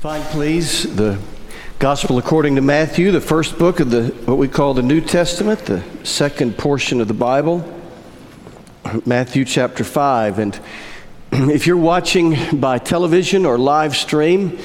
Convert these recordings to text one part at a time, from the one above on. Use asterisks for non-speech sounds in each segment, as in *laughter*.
Find, please, the Gospel according to Matthew, the first book of the what we call the New Testament, the second portion of the Bible, Matthew chapter 5. And *clears throat* if you're watching by television or live stream,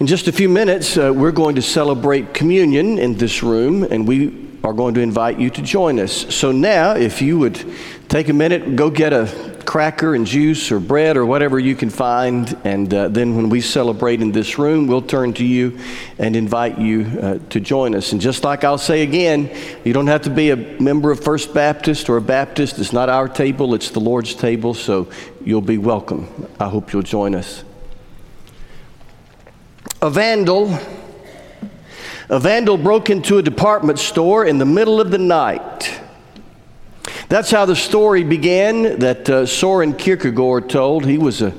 in just a few minutes, uh, we're going to celebrate communion in this room, and we are going to invite you to join us. So now, if you would take a minute, go get a cracker and juice or bread or whatever you can find. And uh, then when we celebrate in this room, we'll turn to you and invite you uh, to join us. And just like I'll say again, you don't have to be a member of First Baptist or a Baptist. It's not our table, it's the Lord's table. So you'll be welcome. I hope you'll join us. A vandal. A vandal broke into a department store in the middle of the night. That's how the story began that uh, Soren Kierkegaard told. He was a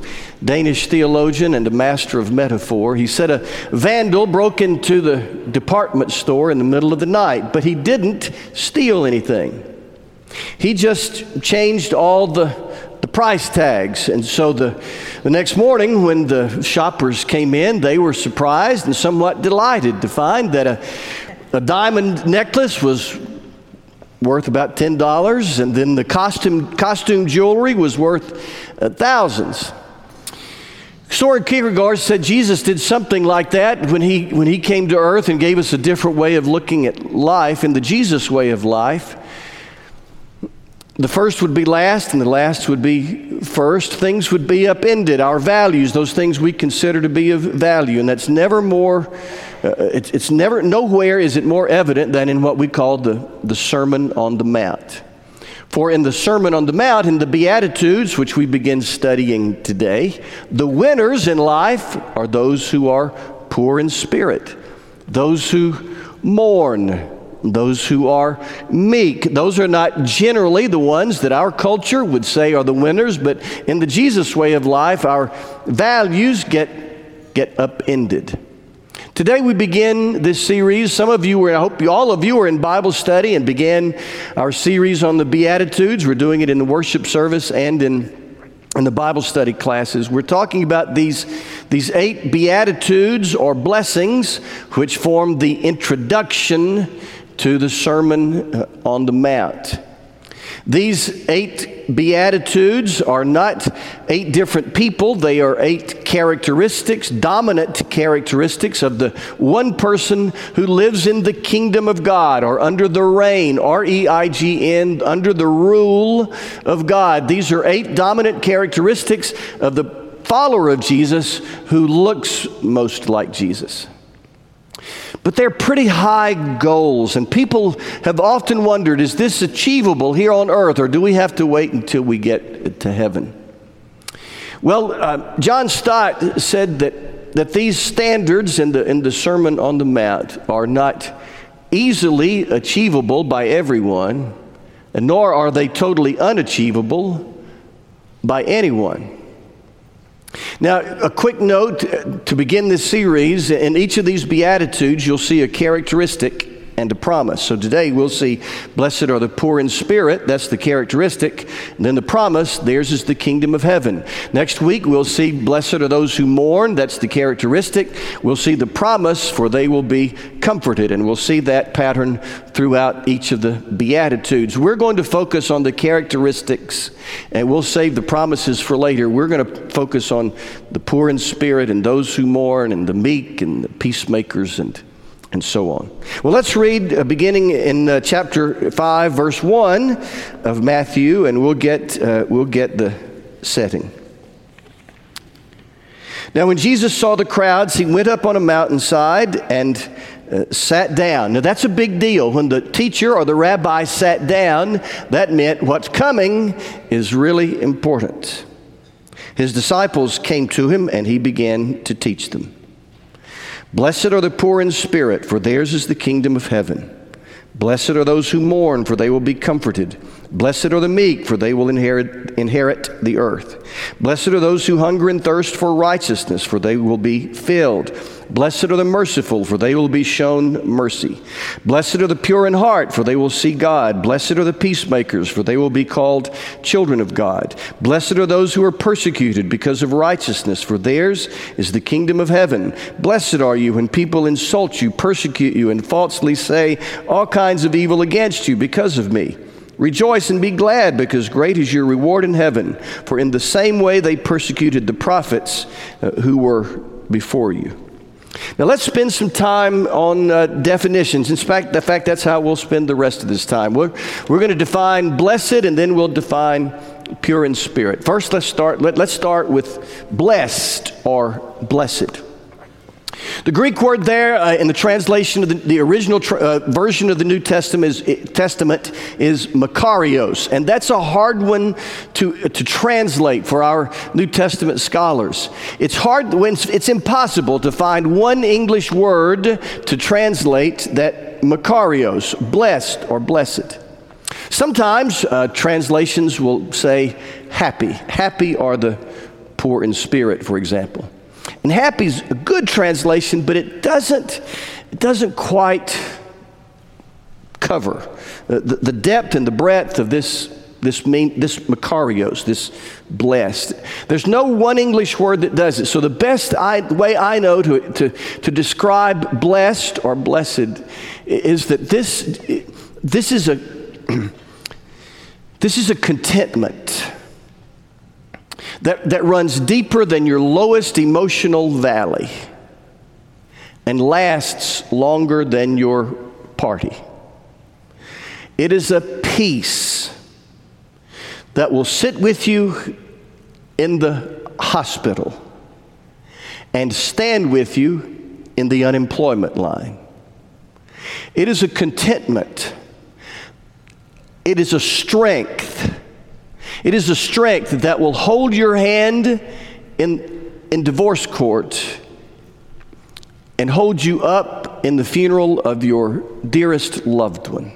Danish theologian and a master of metaphor. He said a vandal broke into the department store in the middle of the night, but he didn't steal anything. He just changed all the, the price tags. And so the, the next morning, when the shoppers came in, they were surprised and somewhat delighted to find that a, a diamond necklace was worth about $10, and then the costume, costume jewelry was worth uh, thousands. Soren Kierkegaard said Jesus did something like that when he, when he came to earth and gave us a different way of looking at life, in the Jesus way of life. The first would be last, and the last would be first. Things would be upended. Our values, those things we consider to be of value, and that's never more. Uh, it's, it's never nowhere is it more evident than in what we call the, the Sermon on the Mount. For in the Sermon on the Mount, in the Beatitudes, which we begin studying today, the winners in life are those who are poor in spirit, those who mourn, those who are meek. Those are not generally the ones that our culture would say are the winners, but in the Jesus way of life, our values get, get upended. Today we begin this series. Some of you were, I hope all of you were in Bible study and began our series on the Beatitudes. We're doing it in the worship service and in in the Bible study classes, we're talking about these, these eight beatitudes or blessings which form the introduction to the Sermon uh, on the Mount. These eight Beatitudes are not eight different people, they are eight characteristics, dominant characteristics of the one person who lives in the kingdom of God or under the reign, R E I G N, under the rule of God. These are eight dominant characteristics of the follower of Jesus who looks most like Jesus. But they're pretty high goals, and people have often wondered is this achievable here on earth, or do we have to wait until we get to heaven? Well, uh, John Stott said that, that these standards in the, in the Sermon on the Mount are not easily achievable by everyone, and nor are they totally unachievable by anyone. Now, a quick note uh, to begin this series in each of these Beatitudes, you'll see a characteristic and a promise. So today we'll see, blessed are the poor in spirit, that's the characteristic. And then the promise, theirs is the kingdom of heaven. Next week we'll see, blessed are those who mourn, that's the characteristic. We'll see the promise, for they will be comforted. And we'll see that pattern throughout each of the Beatitudes. We're going to focus on the characteristics, and we'll save the promises for later. We're going to focus on the poor in spirit and those who mourn and the meek and the peacemakers and and so on. Well, let's read uh, beginning in uh, chapter 5, verse 1 of Matthew, and we'll get, uh, we'll get the setting. Now, when Jesus saw the crowds, he went up on a mountainside and uh, sat down. Now, that's a big deal. When the teacher or the rabbi sat down, that meant what's coming is really important. His disciples came to him, and he began to teach them. Blessed are the poor in spirit, for theirs is the kingdom of heaven. Blessed are those who mourn, for they will be comforted. Blessed are the meek, for they will inherit, inherit the earth. Blessed are those who hunger and thirst for righteousness, for they will be filled. Blessed are the merciful, for they will be shown mercy. Blessed are the pure in heart, for they will see God. Blessed are the peacemakers, for they will be called children of God. Blessed are those who are persecuted because of righteousness, for theirs is the kingdom of heaven. Blessed are you when people insult you, persecute you, and falsely say all kinds of evil against you because of me. Rejoice and be glad, because great is your reward in heaven. For in the same way they persecuted the prophets uh, who were before you. Now let's spend some time on uh, definitions. In fact, fact that's how we'll spend the rest of this time. We're, we're going to define blessed, and then we'll define pure in spirit. First, let's start. Let, let's start with blessed or blessed. The Greek word there uh, in the translation of the, the original tra- uh, version of the New Testament is, Testament is Makarios, and that's a hard one to, uh, to translate for our New Testament scholars. It's hard, it's, it's impossible to find one English word to translate that Makarios, blessed or blessed. Sometimes uh, translations will say happy. Happy are the poor in spirit, for example. And happy is a good translation, but it doesn't, it doesn't quite cover the, the depth and the breadth of this this mean this makarios this blessed. There's no one english word that does it. So the best I, way i know to, to, to describe blessed or blessed is that this this is a *clears throat* this is a contentment that, that runs deeper than your lowest emotional valley and lasts longer than your party. It is a peace that will sit with you in the hospital and stand with you in the unemployment line. It is a contentment. It is a strength it is a strength that will hold your hand in, in divorce court and hold you up in the funeral of your dearest loved one.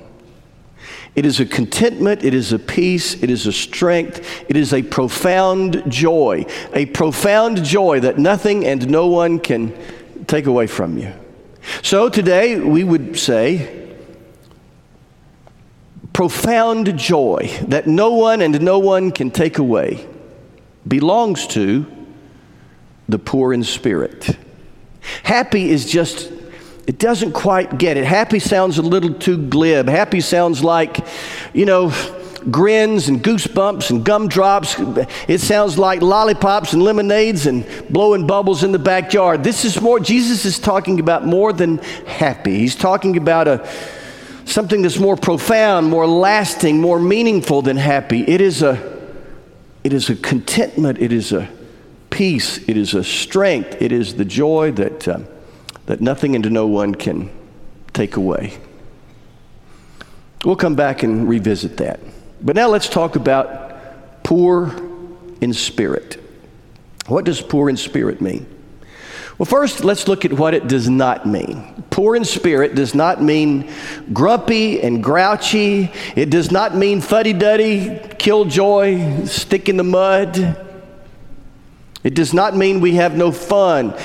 It is a contentment, it is a peace, it is a strength, it is a profound joy, a profound joy that nothing and no one can take away from you. So today we would say, profound joy that no one and no one can take away belongs to the poor in spirit. Happy is just, it doesn't quite get it. Happy sounds a little too glib. Happy sounds like, you know, grins and goosebumps and gumdrops. It sounds like lollipops and lemonades and blowing bubbles in the backyard. This is more, Jesus is talking about more than happy. He's talking about a, something that's more profound, more lasting, more meaningful than happy. It is a, it is a contentment, it is a peace, it is a strength, it is the joy that, uh, that nothing and no one can take away. We'll come back and revisit that. But now let's talk about poor in spirit. What does poor in spirit mean? Well, first, let's look at what it does not mean. Poor in spirit does not mean grumpy and grouchy. It does not mean fuddy duddy, killjoy, stick in the mud. It does not mean we have no fun.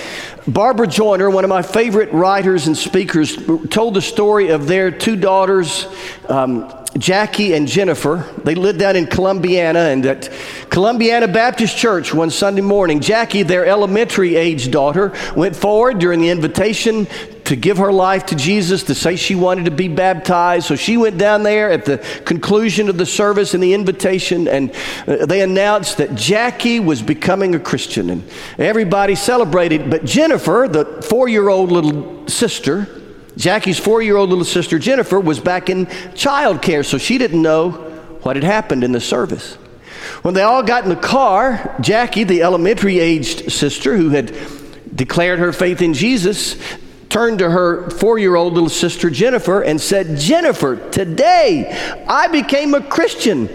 Barbara Joyner, one of my favorite writers and speakers, told the story of their two daughters, um, Jackie and Jennifer. They lived down in Columbiana, and at Columbiana Baptist Church one Sunday morning, Jackie, their elementary age daughter, went forward during the invitation to give her life to Jesus, to say she wanted to be baptized. So she went down there at the conclusion of the service and the invitation, and uh, they announced that Jackie was becoming a Christian. And everybody celebrated. But Jennifer, the four year old little sister, Jackie's four year old little sister Jennifer was back in childcare, so she didn't know what had happened in the service. When they all got in the car, Jackie, the elementary aged sister who had declared her faith in Jesus, turned to her four year old little sister Jennifer and said, Jennifer, today I became a Christian.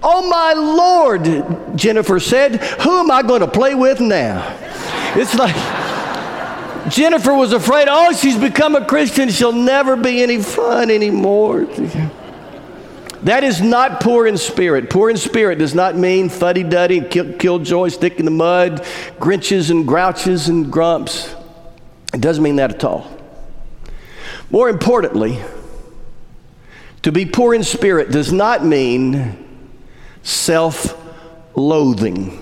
Oh my Lord, Jennifer said, who am I going to play with now? It's like, Jennifer was afraid, oh, she's become a Christian. She'll never be any fun anymore. That is not poor in spirit. Poor in spirit does not mean fuddy duddy, kill, killjoy, stick in the mud, grinches and grouches and grumps. It doesn't mean that at all. More importantly, to be poor in spirit does not mean self loathing.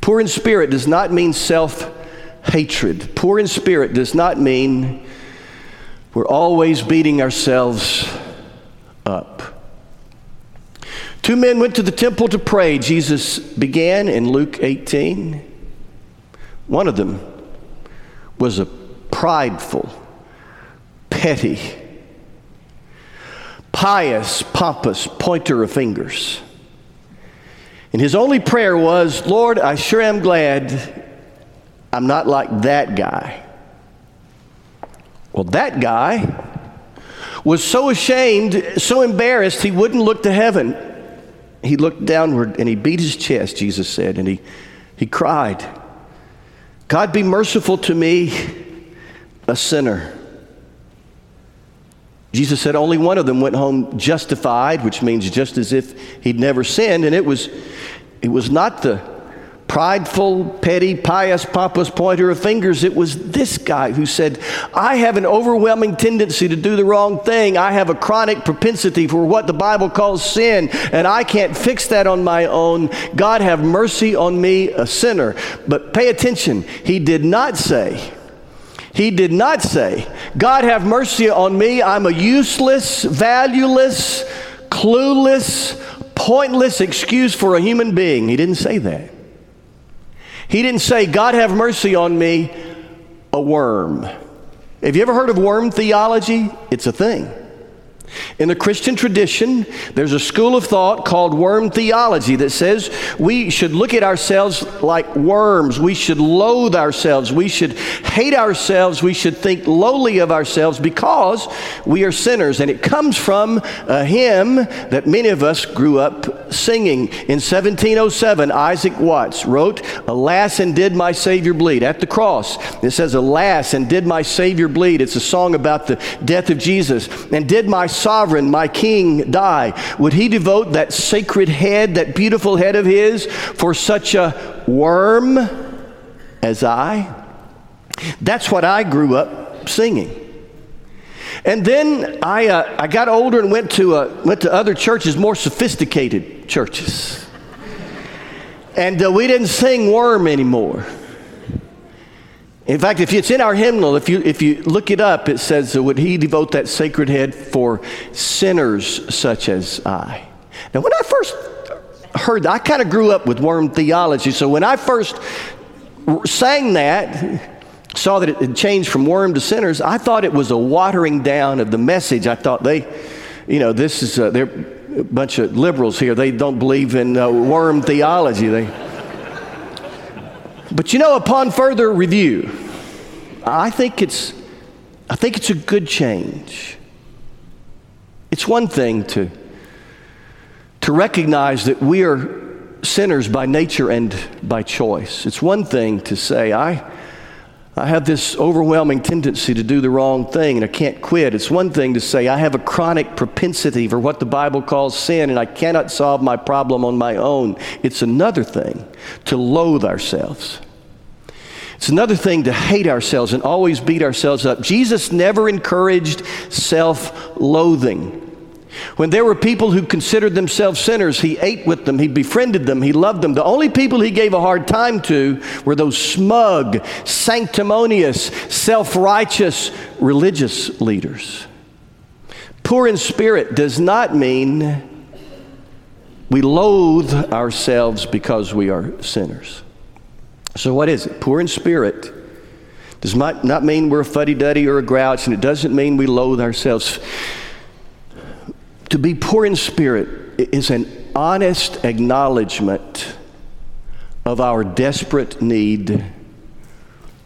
Poor in spirit does not mean self hatred. Poor in spirit does not mean we're always beating ourselves up. Two men went to the temple to pray. Jesus began in Luke 18. One of them was a prideful, petty, pious, pompous pointer of fingers. And his only prayer was, Lord, I sure am glad I'm not like that guy. Well, that guy was so ashamed, so embarrassed, he wouldn't look to heaven. He looked downward and he beat his chest, Jesus said, and he, he cried, God be merciful to me, a sinner. Jesus said only one of them went home justified, which means just as if he'd never sinned, and it was, it was not the prideful, petty, pious, pompous pointer of fingers. It was this guy who said, I have an overwhelming tendency to do the wrong thing. I have a chronic propensity for what the Bible calls sin, and I can't fix that on my own. God have mercy on me, a sinner. But pay attention, he did not say, he did not say, God have mercy on me. I'm a useless, valueless, clueless, pointless excuse for a human being. He didn't say that. He didn't say, God have mercy on me, a worm. Have you ever heard of worm theology? It's a thing. In the Christian tradition, there's a school of thought called worm theology that says we should look at ourselves like worms. We should loathe ourselves. We should hate ourselves. We should think lowly of ourselves because we are sinners. And it comes from a hymn that many of us grew up singing. In 1707, Isaac Watts wrote, Alas, and did my Savior bleed? At the cross, it says, Alas, and did my Savior bleed? It's a song about the death of Jesus. And did my sovereign, my king, die? Would he devote that sacred head, that beautiful head of his, for such a worm as I? That's what I grew up singing. And then I, uh, I got older and went to, uh, went to other churches, more sophisticated churches. And uh, we didn't sing worm anymore. In fact, if it's in our hymnal, if you, if you look it up, it says, Would he devote that sacred head for sinners such as I? Now, when I first heard that, I kind of grew up with worm theology. So when I first sang that, saw that it had changed from worm to sinners, I thought it was a watering down of the message. I thought they, you know, this is, uh, they're a bunch of liberals here. They don't believe in uh, worm theology. They. But you know, upon further review, I think it's, I think it's a good change. It's one thing to, to recognize that we are sinners by nature and by choice. It's one thing to say, I, I have this overwhelming tendency to do the wrong thing and I can't quit. It's one thing to say, I have a chronic propensity for what the Bible calls sin and I cannot solve my problem on my own. It's another thing to loathe ourselves. It's another thing to hate ourselves and always beat ourselves up. Jesus never encouraged self loathing. When there were people who considered themselves sinners, he ate with them, he befriended them, he loved them. The only people he gave a hard time to were those smug, sanctimonious, self righteous religious leaders. Poor in spirit does not mean we loathe ourselves because we are sinners. So, what is it? Poor in spirit does not, mean we're a fuddy duddy or a grouch, and it doesn't mean we loathe ourselves. To be poor in spirit is an honest acknowledgement of our desperate need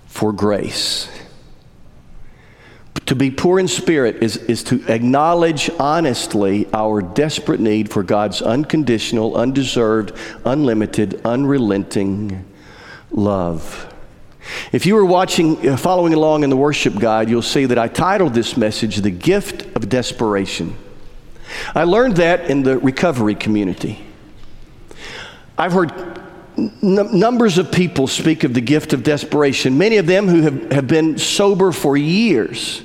for grace. To be poor in spirit is, is to acknowledge honestly our desperate need for God's unconditional, undeserved, unlimited, unrelenting love. If you were watching, uh, following along in the worship guide, you'll see that I titled this message, The Gift of Desperation. I learned that in the recovery community. I've heard n- numbers of people speak of the gift of desperation, many of them who have, have been sober for years.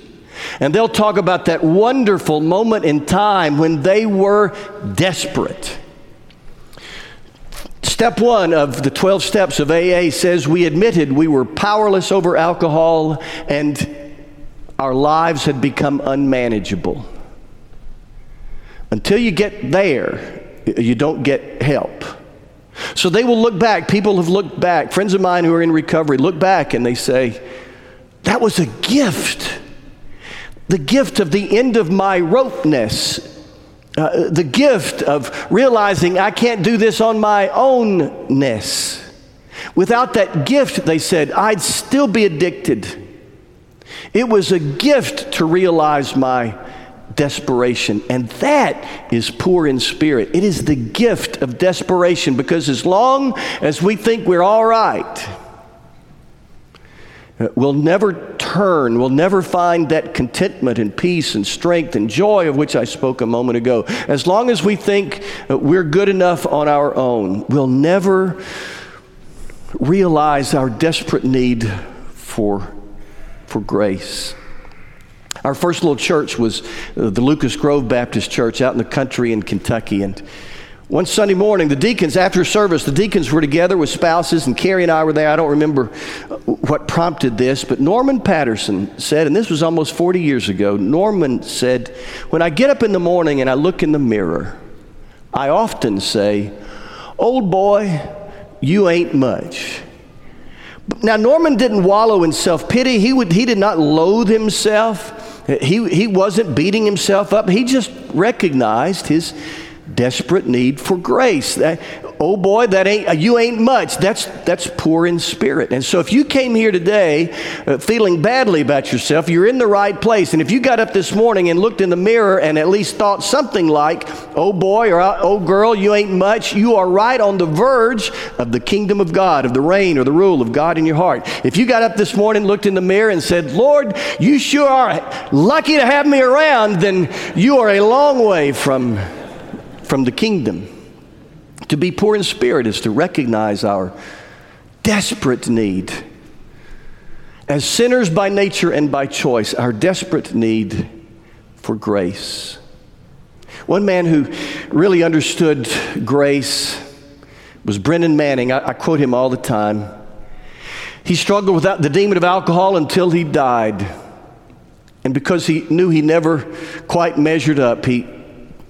And they'll talk about that wonderful moment in time when they were desperate. Step one of the 12 steps of AA says we admitted we were powerless over alcohol and our lives had become unmanageable. Until you get there, you don't get help. So they will look back. People have looked back. Friends of mine who are in recovery look back and they say, That was a gift. The gift of the end of my ropeness. Uh, the gift of realizing I can't do this on my ownness. Without that gift, they said, I'd still be addicted. It was a gift to realize my desperation. And that is poor in spirit. It is the gift of desperation because as long as we think we're all right, uh, we'll never turn, we'll never find that contentment and peace and strength and joy of which I spoke a moment ago. As long as we think uh, we're good enough on our own, we'll never realize our desperate need for, for grace. Our first little church was uh, the Lucas Grove Baptist Church out in the country in Kentucky. And one Sunday morning, the deacons, after service, the deacons were together with spouses, and Carrie and I were there. I don't remember uh, what prompted this, but Norman Patterson said, and this was almost 40 years ago, Norman said, When I get up in the morning and I look in the mirror, I often say, Old boy, you ain't much. Now, Norman didn't wallow in self pity. He, would, he did not loathe himself. He, he wasn't beating himself up. He just recognized his desperate need for grace. That, oh boy, that ain't you ain't much. That's that's poor in spirit. And so if you came here today uh, feeling badly about yourself, you're in the right place. And if you got up this morning and looked in the mirror and at least thought something like, "Oh boy" or "Oh girl, you ain't much," you are right on the verge of the kingdom of God, of the reign or the rule of God in your heart. If you got up this morning, looked in the mirror and said, "Lord, you sure are lucky to have me around," then you are a long way from from the kingdom. To be poor in spirit is to recognize our desperate need. As sinners by nature and by choice, our desperate need for grace. One man who really understood grace was Brennan Manning. I, I quote him all the time. He struggled with the demon of alcohol until he died. And because he knew he never quite measured up, he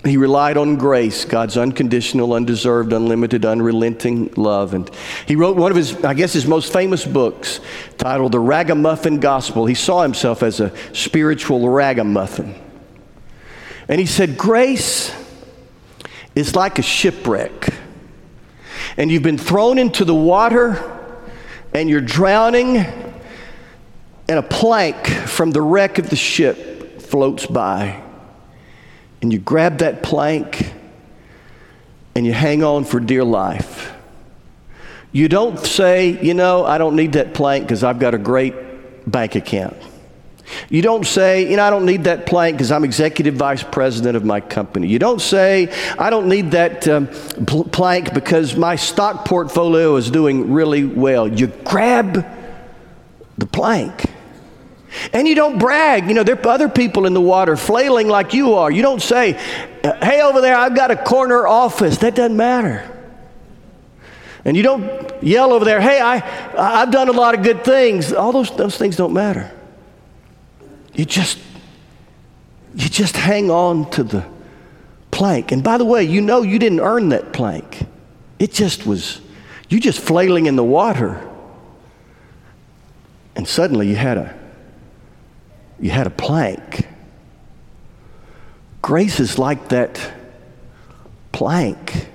he relied on grace, God's unconditional, undeserved, unlimited, unrelenting love. And he wrote one of his, I guess, his most famous books titled The Ragamuffin Gospel. He saw himself as a spiritual ragamuffin. And he said, Grace is like a shipwreck. And you've been thrown into the water and you're drowning, and a plank from the wreck of the ship floats by and you grab that plank and you hang on for dear life. You don't say, you know, I don't need that plank because I've got a great bank account. You don't say, you know, I don't need that plank because I'm executive vice president of my company. You don't say, I don't need that um, pl- plank because my stock portfolio is doing really well. You grab the plank and you don't brag. You know, there are other people in the water flailing like you are. You don't say, hey, over there, I've got a corner office. That doesn't matter. And you don't yell over there, hey, I, I've done a lot of good things. All those, those things don't matter. You just, you just hang on to the plank. And by the way, you know you didn't earn that plank. It just was, you just flailing in the water. And suddenly you had a you had a plank. Grace is like that plank.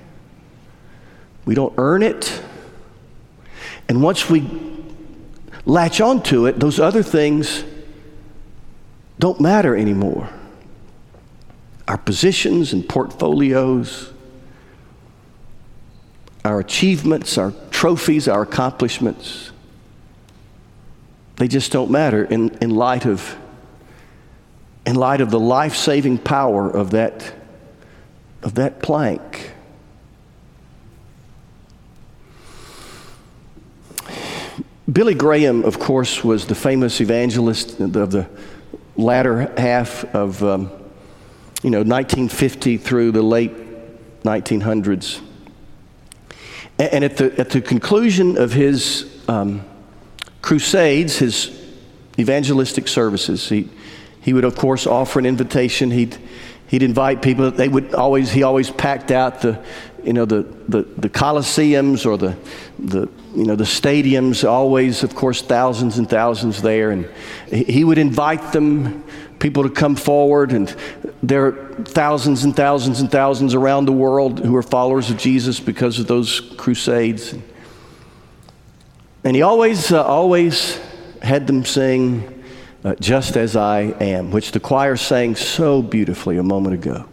We don't earn it. And once we latch onto it, those other things don't matter anymore. Our positions and portfolios, our achievements, our trophies, our accomplishments, they just don't matter in, in light of in light of the life saving power of that of that plank. Billy Graham, of course, was the famous evangelist of the latter half of, um, you know, 1950 through the late 1900s. And at the, at the conclusion of his um, crusades, his evangelistic services, he, he would, of course, offer an invitation. He'd, he'd invite people. They would always, he always packed out the, you know, the, the, the coliseums or the, the, you know, the stadiums, always, of course, thousands and thousands there. And he would invite them, people to come forward. And there are thousands and thousands and thousands around the world who are followers of Jesus because of those crusades. And he always, uh, always had them sing, uh, Just as I am, which the choir sang so beautifully a moment ago.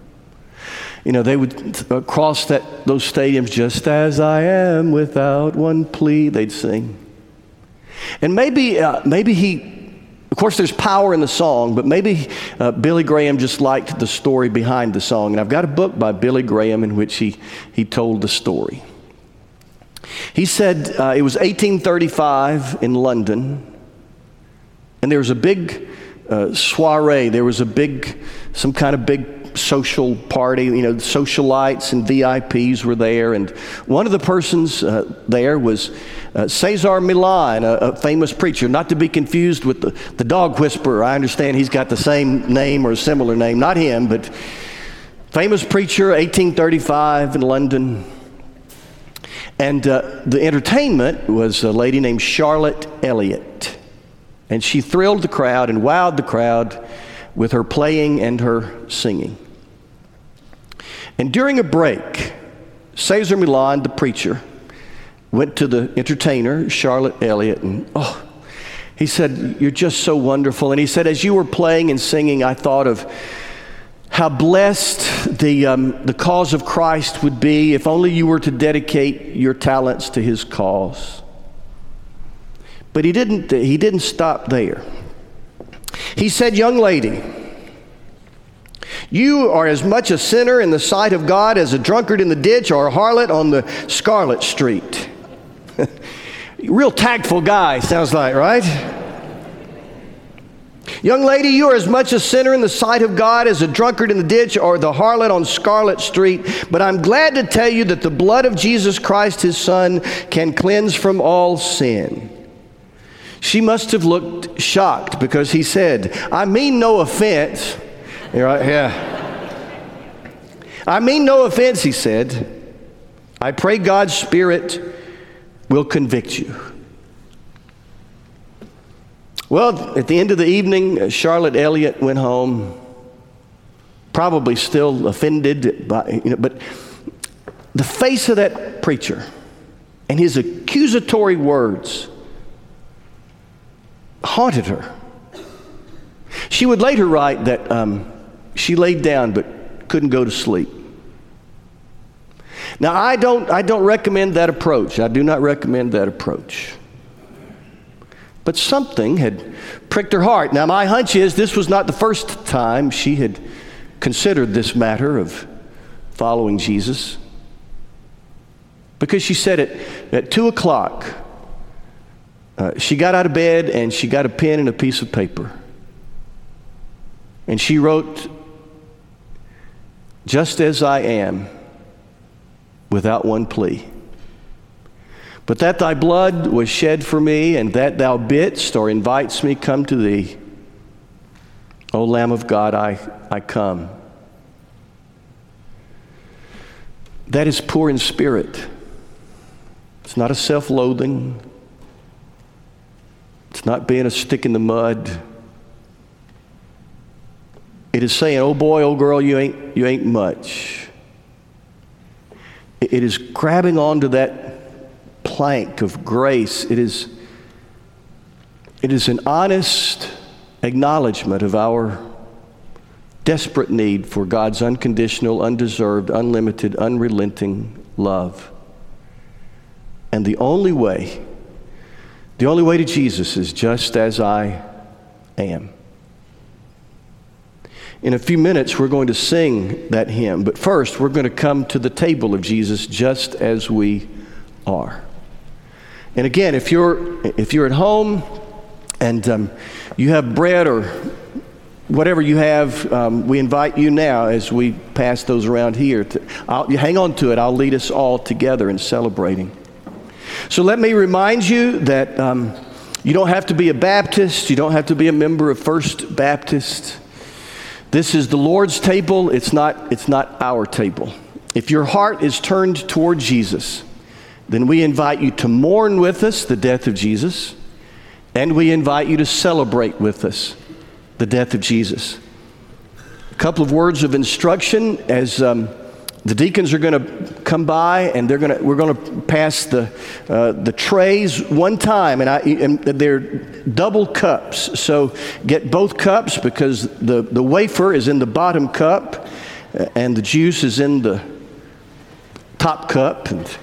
You know, they would uh, cross that, those stadiums just as I am without one plea, they'd sing. And maybe, uh, maybe he, of course, there's power in the song, but maybe uh, Billy Graham just liked the story behind the song. And I've got a book by Billy Graham in which he, he told the story. He said uh, it was 1835 in London, and there was a big uh, soiree. There was a big, some kind of big social party. You know, socialites and VIPs were there. And one of the persons uh, there was uh, Cesar Malan, a, a, famous preacher, not to be confused with the, the dog whisperer. I understand he's got the same name or a similar name. Not him, but famous preacher, 1835 in London. And uh, the entertainment was a lady named Charlotte Elliott. And she thrilled the crowd and wowed the crowd with her playing and her singing. And during a break, Cesar Malan, the preacher, went to the entertainer, Charlotte Elliott, and oh, he said, You're just so wonderful. And he said, As you were playing and singing, I thought of how blessed the, um, the cause of Christ would be if only you were to dedicate your talents to his cause. But he didn't, he didn't stop there. He said, Young lady, you are as much a sinner in the sight of God as a drunkard in the ditch or a harlot on the Scarlet Street. *laughs* Real tactful guy, sounds like, right? Young lady, you are as much a sinner in the sight of God as a drunkard in the ditch or the harlot on Scarlet Street. But I'm glad to tell you that the blood of Jesus Christ, his Son, can cleanse from all sin. She must have looked shocked because he said, I mean no offense. You're right, yeah. I mean no offense, he said. I pray God's Spirit will convict you. Well, at the end of the evening, uh, Charlotte Elliott went home, probably still offended, by, you know, but the face of that preacher and his accusatory words haunted her. She would later write that um, she laid down but couldn't go to sleep. Now, I don't, I don't recommend that approach. I do not recommend that approach. But something had pricked her heart. Now, my hunch is this was not the first time she had considered this matter of following Jesus. Because she said it at 2 o'clock, uh, she got out of bed and she got a pen and a piece of paper. And she wrote just as I am, without one plea. But that thy blood was shed for me, and that thou bidst or invites me, come to thee. O Lamb of God, I, I come. That is poor in spirit. It's not a self loathing, not being a stick in the mud. It is saying, oh boy, oh girl, you ain't, you ain't much. It is grabbing onto that plank of grace. It is, it is an honest acknowledgement of our desperate need for God's unconditional, undeserved, unlimited, unrelenting love. And the only way, the only way to Jesus is just as I am. In a few minutes, we're going to sing that hymn. But first, we're going to come to the table of Jesus just as we are. And again, if you're, if you're at home and um, you have bread or whatever you have, um, we invite you now as we pass those around here. To, hang on to it. I'll lead us all together in celebrating. So let me remind you that um, you don't have to be a Baptist, you don't have to be a member of First Baptist. This is the Lord's table, it's not, it's not our table. If your heart is turned toward Jesus, then we invite you to mourn with us the death of Jesus, and we invite you to celebrate with us the death of Jesus. A couple of words of instruction as um, the deacons are going to come by and they're going to, we're going to pass the, uh, the trays one time, and, I, and they're double cups. So get both cups because the, the wafer is in the bottom cup and the juice is in the top cup. And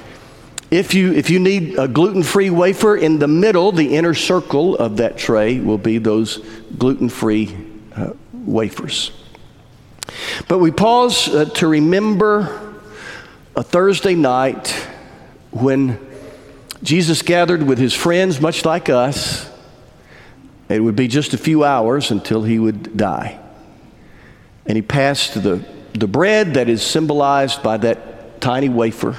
if you, if you need a gluten free wafer, in the middle, the inner circle of that tray will be those gluten free uh, wafers. But we pause uh, to remember a Thursday night when Jesus gathered with his friends, much like us. It would be just a few hours until he would die. And he passed the, the bread that is symbolized by that tiny wafer.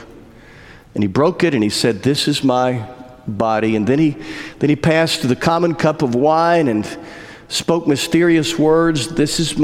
And he broke it and he said, This is my body. And then he, then he passed the common cup of wine and spoke mysterious words. This is